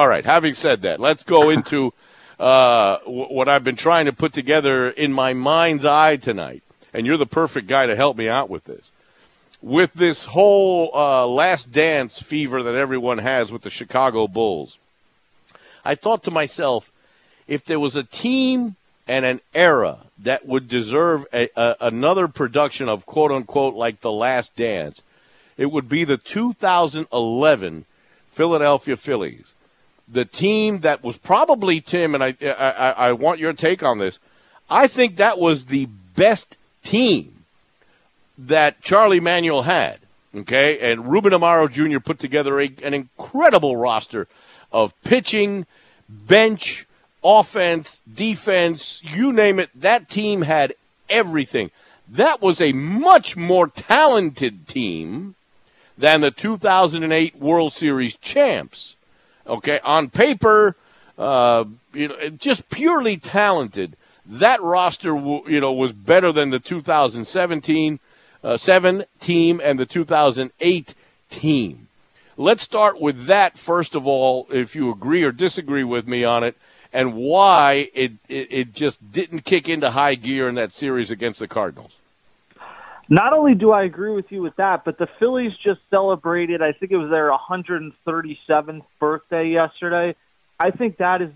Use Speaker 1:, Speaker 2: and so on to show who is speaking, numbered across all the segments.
Speaker 1: All right. Having said that, let's go into uh, what I've been trying to put together in my mind's eye tonight. And you're the perfect guy to help me out with this. With this whole uh, last dance fever that everyone has with the Chicago Bulls, I thought to myself, if there was a team and an era that would deserve a, a, another production of quote unquote like the last dance, it would be the 2011 Philadelphia Phillies. The team that was probably, Tim, and I, I, I want your take on this. I think that was the best team that Charlie Manuel had. Okay, and Ruben Amaro Jr. put together a, an incredible roster of pitching, bench, offense, defense, you name it. That team had everything. That was a much more talented team than the 2008 World Series champs. Okay, on paper, uh, you know, just purely talented. That roster, you know, was better than the 2017 uh, seven team and the 2008 team. Let's start with that first of all. If you agree or disagree with me on it, and why it, it, it just didn't kick into high gear in that series against the Cardinals.
Speaker 2: Not only do I agree with you with that, but the Phillies just celebrated, I think it was their 137th birthday yesterday. I think that is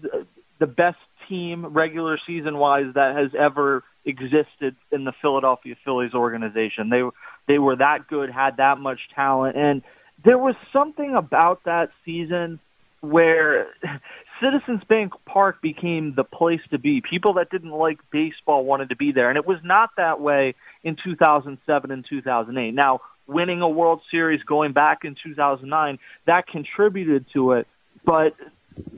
Speaker 2: the best team regular season wise that has ever existed in the Philadelphia Phillies organization. They they were that good, had that much talent, and there was something about that season where Citizens Bank Park became the place to be. People that didn't like baseball wanted to be there, and it was not that way in 2007 and 2008. Now, winning a World Series going back in 2009 that contributed to it, but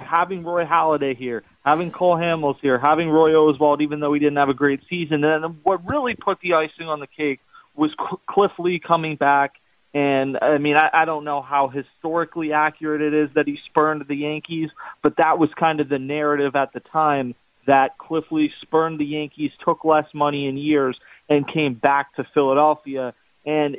Speaker 2: having Roy Halladay here, having Cole Hamels here, having Roy Oswalt, even though he didn't have a great season, and what really put the icing on the cake was Cliff Lee coming back and I mean, I, I don't know how historically accurate it is that he spurned the Yankees, but that was kind of the narrative at the time that Cliff Lee spurned the Yankees, took less money in years, and came back to Philadelphia. And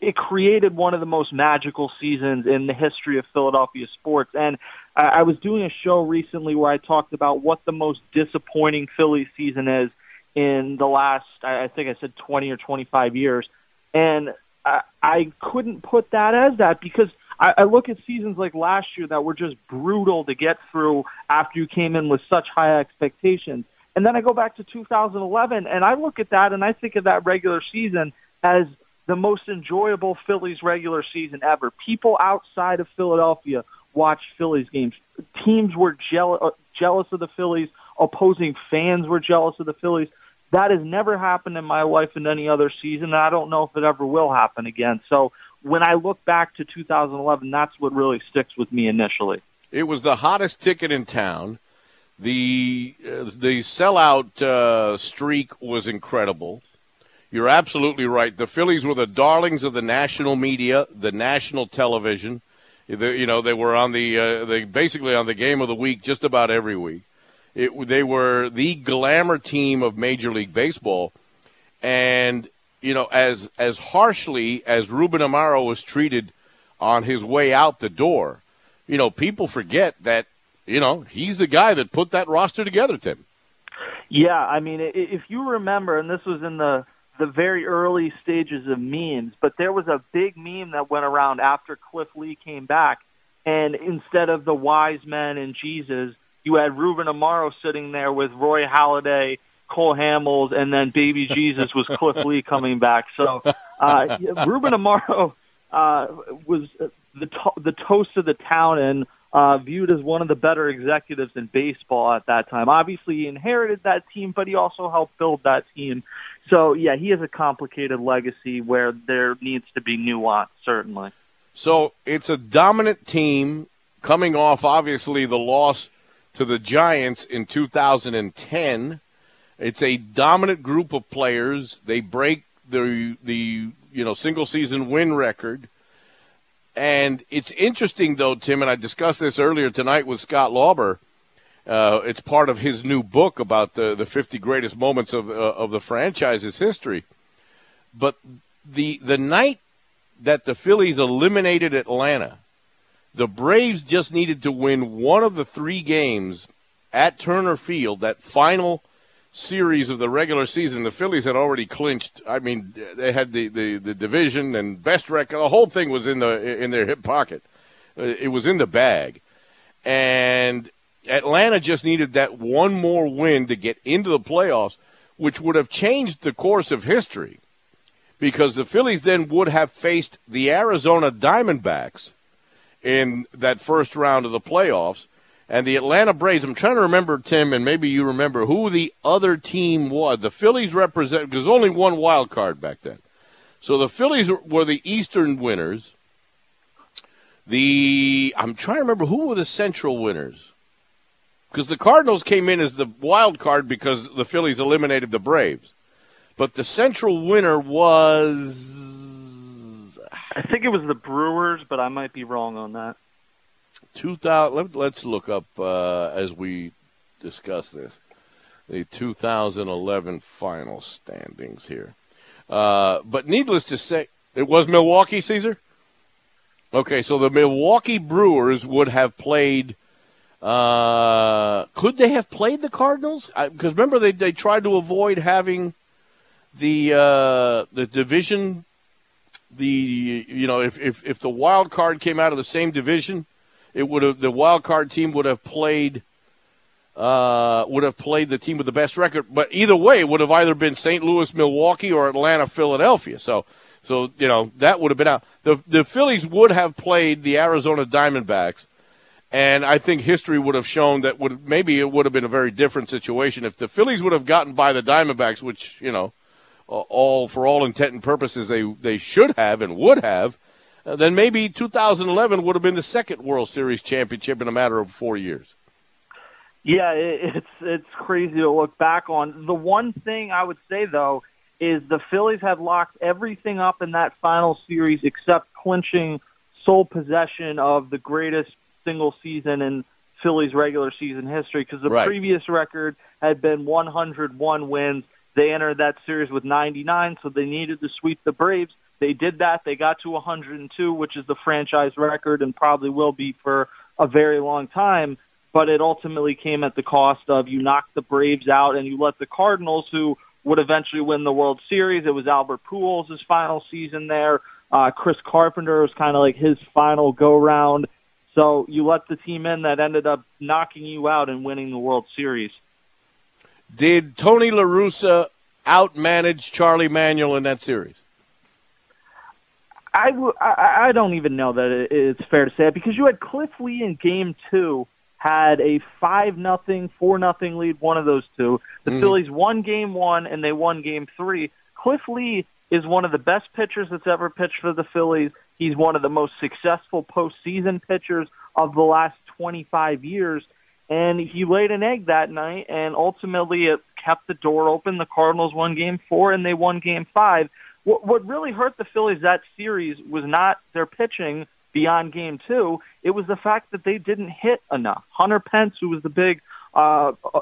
Speaker 2: it created one of the most magical seasons in the history of Philadelphia sports. And I, I was doing a show recently where I talked about what the most disappointing Philly season is in the last, I, I think I said 20 or 25 years. And I, couldn't put that as that because I, I look at seasons like last year that were just brutal to get through after you came in with such high expectations. And then I go back to 2011 and I look at that and I think of that regular season as the most enjoyable Phillies regular season ever. People outside of Philadelphia watched Phillies games. Teams were jealous jealous of the Phillies. Opposing fans were jealous of the Phillies. That has never happened in my life in any other season, and I don't know if it ever will happen again. So when I look back to 2011, that's what really sticks with me initially.
Speaker 1: It was the hottest ticket in town. The uh, the sellout uh, streak was incredible. You're absolutely right. The Phillies were the darlings of the national media, the national television. The, you know, they were on the uh, they basically on the game of the week just about every week. It, they were the glamour team of Major League Baseball, and you know, as as harshly as Ruben Amaro was treated on his way out the door, you know, people forget that you know he's the guy that put that roster together, Tim.
Speaker 2: Yeah, I mean, if you remember, and this was in the the very early stages of memes, but there was a big meme that went around after Cliff Lee came back, and instead of the wise men and Jesus, you had Ruben Amaro sitting there with Roy Halladay, Cole Hamels, and then Baby Jesus was Cliff Lee coming back. So uh, Ruben Amaro uh, was the to- the toast of the town and uh, viewed as one of the better executives in baseball at that time. Obviously, he inherited that team, but he also helped build that team. So yeah, he has a complicated legacy where there needs to be nuance, certainly.
Speaker 1: So it's a dominant team coming off, obviously, the loss to the Giants in 2010. It's a dominant group of players. They break the the you know single season win record. And it's interesting though, Tim, and I discussed this earlier tonight with Scott Lauber. Uh, it's part of his new book about the, the 50 greatest moments of uh, of the franchise's history. But the the night that the Phillies eliminated Atlanta, The Braves just needed to win one of the three games at Turner Field, that final series of the regular season. The Phillies had already clinched. I mean, they had the, the, the division and best record. The whole thing was in the in their hip pocket. Uh, it was in the bag, and Atlanta just needed that one more win to get into the playoffs, which would have changed the course of history, because the Phillies then would have faced the Arizona Diamondbacks in that first round of the playoffs and the Atlanta Braves. I'm trying to remember, Tim, and maybe you remember who the other team was. The Phillies represent because only one wild card back then. So the Phillies were the Eastern winners. The I'm trying to remember who were the Central winners. Because the Cardinals came in as the wild card because the Phillies eliminated the Braves. But the Central winner was
Speaker 2: I think it was the Brewers, but I might be wrong on that.
Speaker 1: 2000 let, us look up uh, as we discuss this. The 2011 final standings here. Uh, but needless to say it was milwaukee caesar? Okay so the milwaukee brewers would have played uh, could they have played the cardinals? Because remember they, they tried to avoid having the uh, the division the you know if, if if the wild card came out of the same division it would have the wild card team would have played uh, would have played the team with the best record. But either way, it would have either been St. Louis, Milwaukee, or Atlanta, Philadelphia. So, so you know that would have been out. The the Phillies would have played the Arizona Diamondbacks, and I think history would have shown that would maybe it would have been a very different situation if the Phillies would have gotten by the Diamondbacks, which you know, all for all intent and purposes they they should have and would have uh, then maybe 2011 would have been the second World Series championship in a matter of four years.
Speaker 2: Yeah, it's it's crazy to look back on. The one thing I would say though is the Phillies have locked everything up in that final series except clinching sole possession of the greatest single season in Phillies regular season history because the
Speaker 1: right.
Speaker 2: previous record had been 101 wins. They entered that series with 99, so they needed to sweep the Braves. They did that. They got to 102, which is the franchise record and probably will be for a very long time. But it ultimately came at the cost of you knocked the Braves out and you let the Cardinals, who would eventually win the World Series. It was Albert Pujols' final season there. Uh, Chris Carpenter was kind of like his final go round. So you let the team in that ended up knocking you out and winning the World Series.
Speaker 1: Did Tony La Russa outmanage Charlie Manuel in that series?
Speaker 2: I, I, I don't even know that it's fair to say it because you had Cliff Lee in Game Two had a five nothing, four nothing lead, one of those two. The mm. Phillies won Game One and they won Game Three. Cliff Lee is one of the best pitchers that's ever pitched for the Phillies. He's one of the most successful postseason pitchers of the last 25 years. And he laid an egg that night, and ultimately it kept the door open. The Cardinals won Game Four, and they won Game Five. What, what really hurt the Phillies that series was not their pitching beyond game two. It was the fact that they didn't hit enough. Hunter Pence, who was the big uh, uh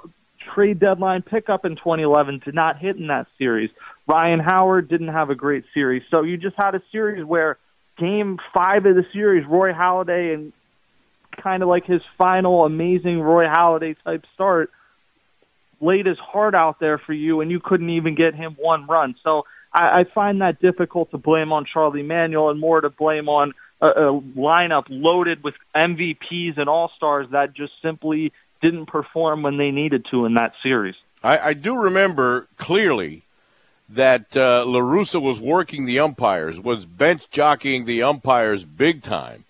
Speaker 2: trade deadline pickup in 2011, did not hit in that series. Ryan Howard didn't have a great series. So you just had a series where game five of the series, Roy Halladay and kind of like his final amazing Roy Halladay type start laid his heart out there for you and you couldn't even get him one run. So I, I find that difficult to blame on Charlie Manuel and more to blame on a, a lineup loaded with MVPs and All Stars that just simply didn't perform when they needed to in that series.
Speaker 1: I, I do remember clearly that uh, LaRussa was working the umpires, was bench jockeying the umpires big time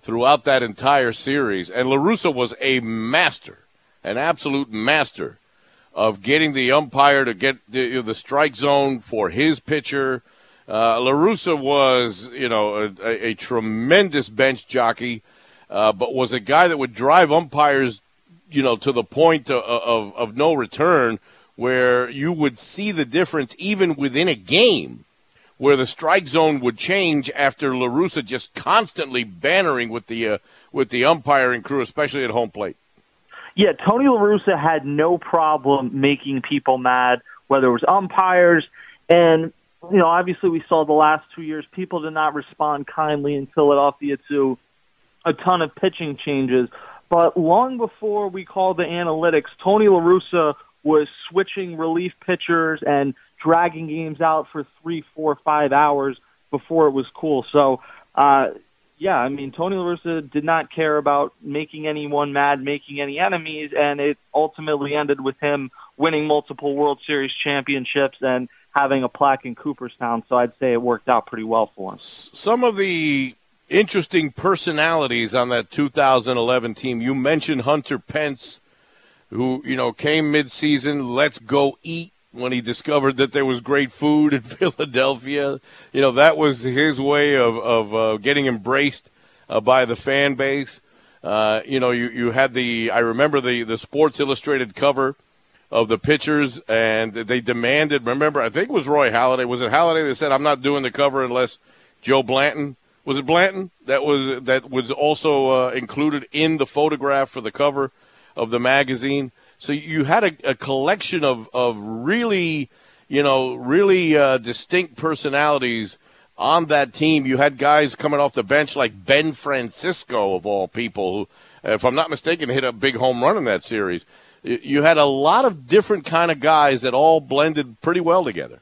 Speaker 1: throughout that entire series, and La Russa was a master, an absolute master of getting the umpire to get the, the strike zone for his pitcher. Uh, La Russa was, you know, a, a, tremendous bench jockey, uh, but was a guy that would drive umpires, you know, to the point of, of, of no return where you would see the difference even within a game where the strike zone would change after La Russa just constantly bannering with the uh, with the umpiring crew, especially at home plate.
Speaker 2: Yeah, Tony La Russa had no problem making people mad, whether it was umpires. And, you know, obviously we saw the last two years, people did not respond kindly in Philadelphia to a ton of pitching changes. But long before we called the analytics, Tony La Russa was switching relief pitchers and dragging games out for three, four, five hours before it was cool. So, uh, yeah, I mean, Tony La Russa did not care about making anyone mad, making any enemies, and it ultimately ended with him winning multiple World Series championships and having a plaque in Cooperstown. So I'd say it worked out pretty well for him.
Speaker 1: Some of the interesting personalities on that 2011 team. You mentioned Hunter Pence, who you know came midseason. Let's go eat when he discovered that there was great food in Philadelphia. You know that was his way of of uh, getting embraced uh, by the fan base. Uh, you know, you, you had the I remember the the Sports Illustrated cover of the pitchers, and they demanded. Remember, I think it was Roy Halladay. Was it Halladay that said, "I'm not doing the cover unless Joe Blanton was it Blanton that was that was also uh, included in the photograph for the cover of the magazine. So you had a, a collection of of really, you know, really uh, distinct personalities on that team. You had guys coming off the bench like Ben Francisco of all people, who, if I'm not mistaken, hit a big home run in that series. You had a lot of different kind of guys that all blended pretty well together.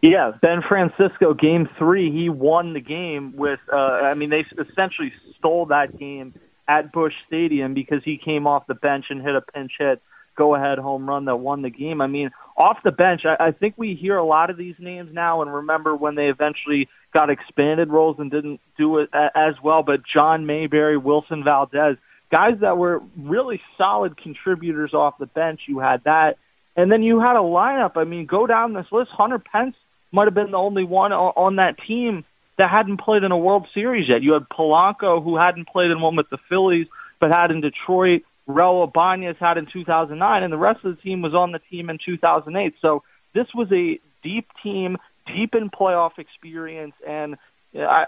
Speaker 2: Yeah, Ben Francisco, game three, he won the game with. Uh, I mean, they essentially stole that game at Busch Stadium because he came off the bench and hit a pinch hit, go ahead home run that won the game. I mean, off the bench, I, I think we hear a lot of these names now and remember when they eventually got expanded roles and didn't do it as well. But John Mayberry, Wilson Valdez, guys that were really solid contributors off the bench. You had that. And then you had a lineup. I mean, go down this list. Hunter Pence might have been the only one on that team that hadn't played in a World Series yet. You had Polanco, who hadn't played in one with the Phillies, but had in Detroit. Raul Ibanez had in 2009, and the rest of the team was on the team in 2008. So this was a deep team, deep in playoff experience, and uh, I,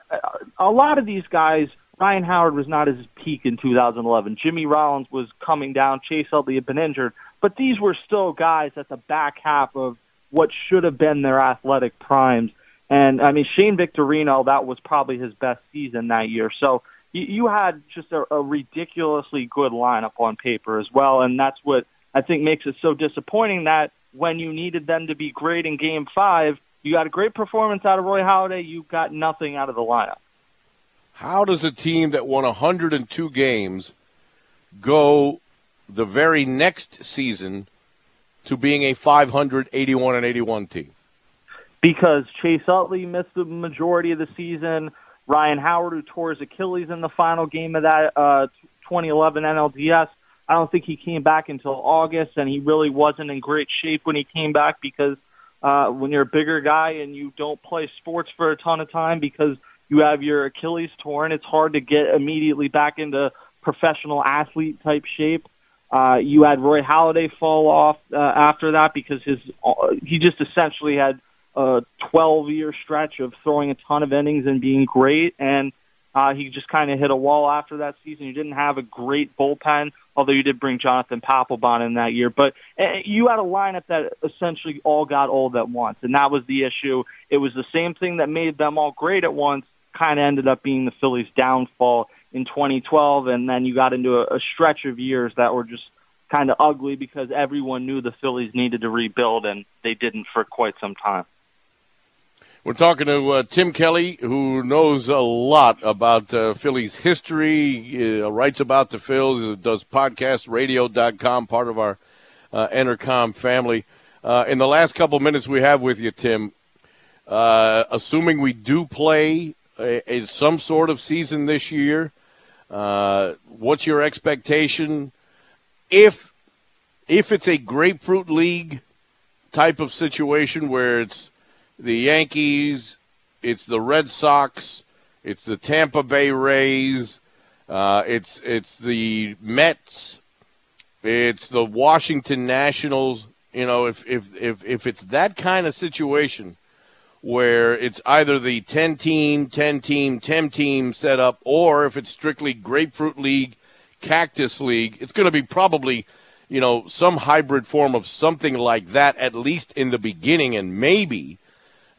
Speaker 2: a lot of these guys. Ryan Howard was not his peak in 2011. Jimmy Rollins was coming down. Chase Utley had been injured, but these were still guys at the back half of what should have been their athletic primes. And I mean, Shane Victorino, that was probably his best season that year. So you, you had just a, a ridiculously good lineup on paper as well. And that's what I think makes it so disappointing that when you needed them to be great in game five, you got a great performance out of Roy Halladay. You got nothing out of the lineup.
Speaker 1: How does a team that won 102 games go the very next season to being a 581 and 81 team?
Speaker 2: Because Chase Utley missed the majority of the season. Ryan Howard, who tore his Achilles in the final game of that uh, 2011 NLDS, I don't think he came back until August, and he really wasn't in great shape when he came back because uh, when you're a bigger guy and you don't play sports for a ton of time because you have your Achilles torn, it's hard to get immediately back into professional athlete type shape. Uh, you had Roy Halladay fall off uh, after that because his uh, he just essentially had a 12 year stretch of throwing a ton of innings and being great, and uh, he just kind of hit a wall after that season. You didn't have a great bullpen, although you did bring Jonathan Papelbon in that year. But uh, you had a lineup that essentially all got old at once, and that was the issue. It was the same thing that made them all great at once. Kind of ended up being the Phillies' downfall in 2012, and then you got into a, a stretch of years that were just kind of ugly because everyone knew the Phillies needed to rebuild, and they didn't for quite some time.
Speaker 1: We're talking to uh, Tim Kelly, who knows a lot about uh, Phillies history, uh, writes about the Phils, does podcast, radio.com, part of our uh, Entercom family. Uh, in the last couple minutes we have with you, Tim, uh, assuming we do play a, a, some sort of season this year, uh, what's your expectation if if it's a grapefruit league type of situation where it's the Yankees, it's the Red Sox, it's the Tampa Bay Rays, uh, it's it's the Mets, it's the Washington Nationals. You know, if if if if it's that kind of situation where it's either the 10 team, 10 team, 10 team setup, or if it's strictly Grapefruit League, Cactus League, it's going to be probably, you know, some hybrid form of something like that, at least in the beginning, and maybe,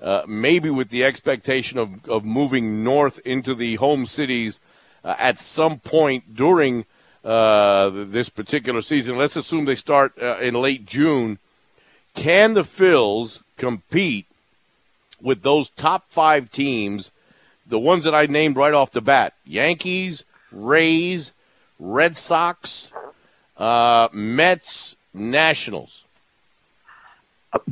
Speaker 1: uh, maybe with the expectation of, of moving north into the home cities uh, at some point during uh, this particular season. Let's assume they start uh, in late June. Can the Phils compete with those top five teams, the ones that I named right off the bat? Yankees, Rays, Red Sox, uh, Mets, Nationals.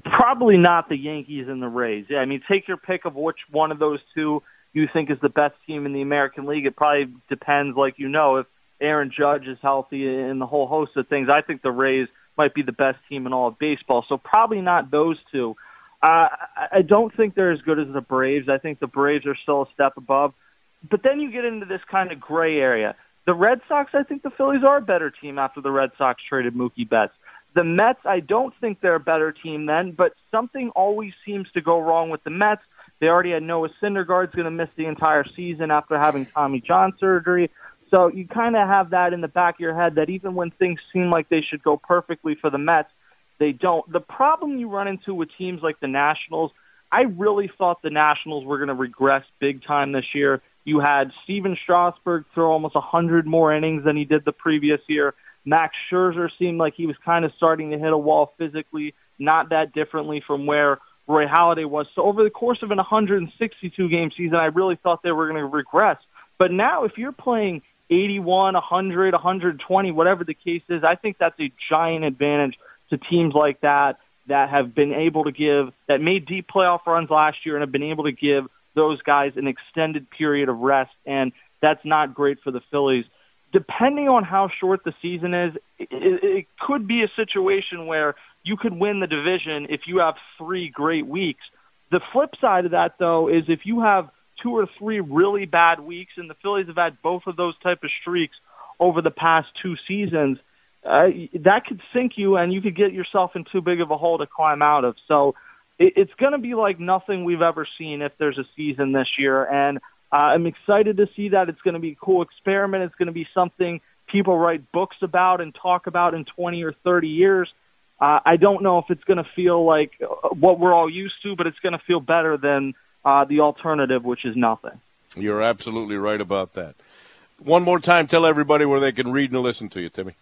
Speaker 2: Probably not the Yankees and the Rays. Yeah, I mean, take your pick of which one of those two you think is the best team in the American League. It probably depends, like you know, if Aaron Judge is healthy and the whole host of things. I think the Rays might be the best team in all of baseball. So probably not those two. Uh, I don't think they're as good as the Braves. I think the Braves are still a step above. But then you get into this kind of gray area. The Red Sox, I think the Phillies are a better team after the Red Sox traded Mookie Betts. The Mets, I don't think they're a better team then, but something always seems to go wrong with the Mets. They already had Noah Syndergaard's going to miss the entire season after having Tommy John surgery. So you kind of have that in the back of your head that even when things seem like they should go perfectly for the Mets, they don't. The problem you run into with teams like the Nationals, I really thought the Nationals were going to regress big time this year. You had Stephen Strasburg throw almost 100 more innings than he did the previous year. Max Scherzer seemed like he was kind of starting to hit a wall physically, not that differently from where Roy Halladay was. So over the course of an 162 game season, I really thought they were going to regress. But now, if you're playing 81, 100, 120, whatever the case is, I think that's a giant advantage to teams like that that have been able to give that made deep playoff runs last year and have been able to give those guys an extended period of rest. And that's not great for the Phillies depending on how short the season is, it, it could be a situation where you could win the division if you have three great weeks. The flip side of that, though, is if you have two or three really bad weeks, and the Phillies have had both of those type of streaks over the past two seasons, uh, that could sink you, and you could get yourself in too big of a hole to climb out of. So it, it's going to be like nothing we've ever seen if there's a season this year, and uh, I'm excited to see that. It's going to be a cool experiment. It's going to be something people write books about and talk about in 20 or 30 years. Uh, I don't know if it's going to feel like uh, what we're all used to, but it's going to feel better than uh, the alternative, which is nothing.
Speaker 1: You're absolutely right about that. One more time, tell everybody where they can read and listen to you, Timmy.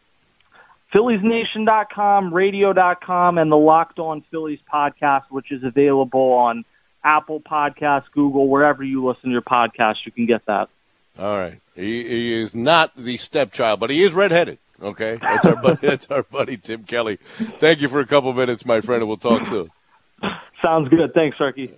Speaker 2: PhilliesNation.com, radio.com, and the Locked On Phillies podcast, which is available on Apple Podcasts, Google, wherever you listen to your podcast, you can get that.
Speaker 1: All right. He, he is not the stepchild, but he is redheaded. Okay, that's our buddy, that's our buddy Tim Kelly. Thank you for a couple minutes, my friend, and we'll talk soon.
Speaker 2: Sounds good. Thanks, Sarky.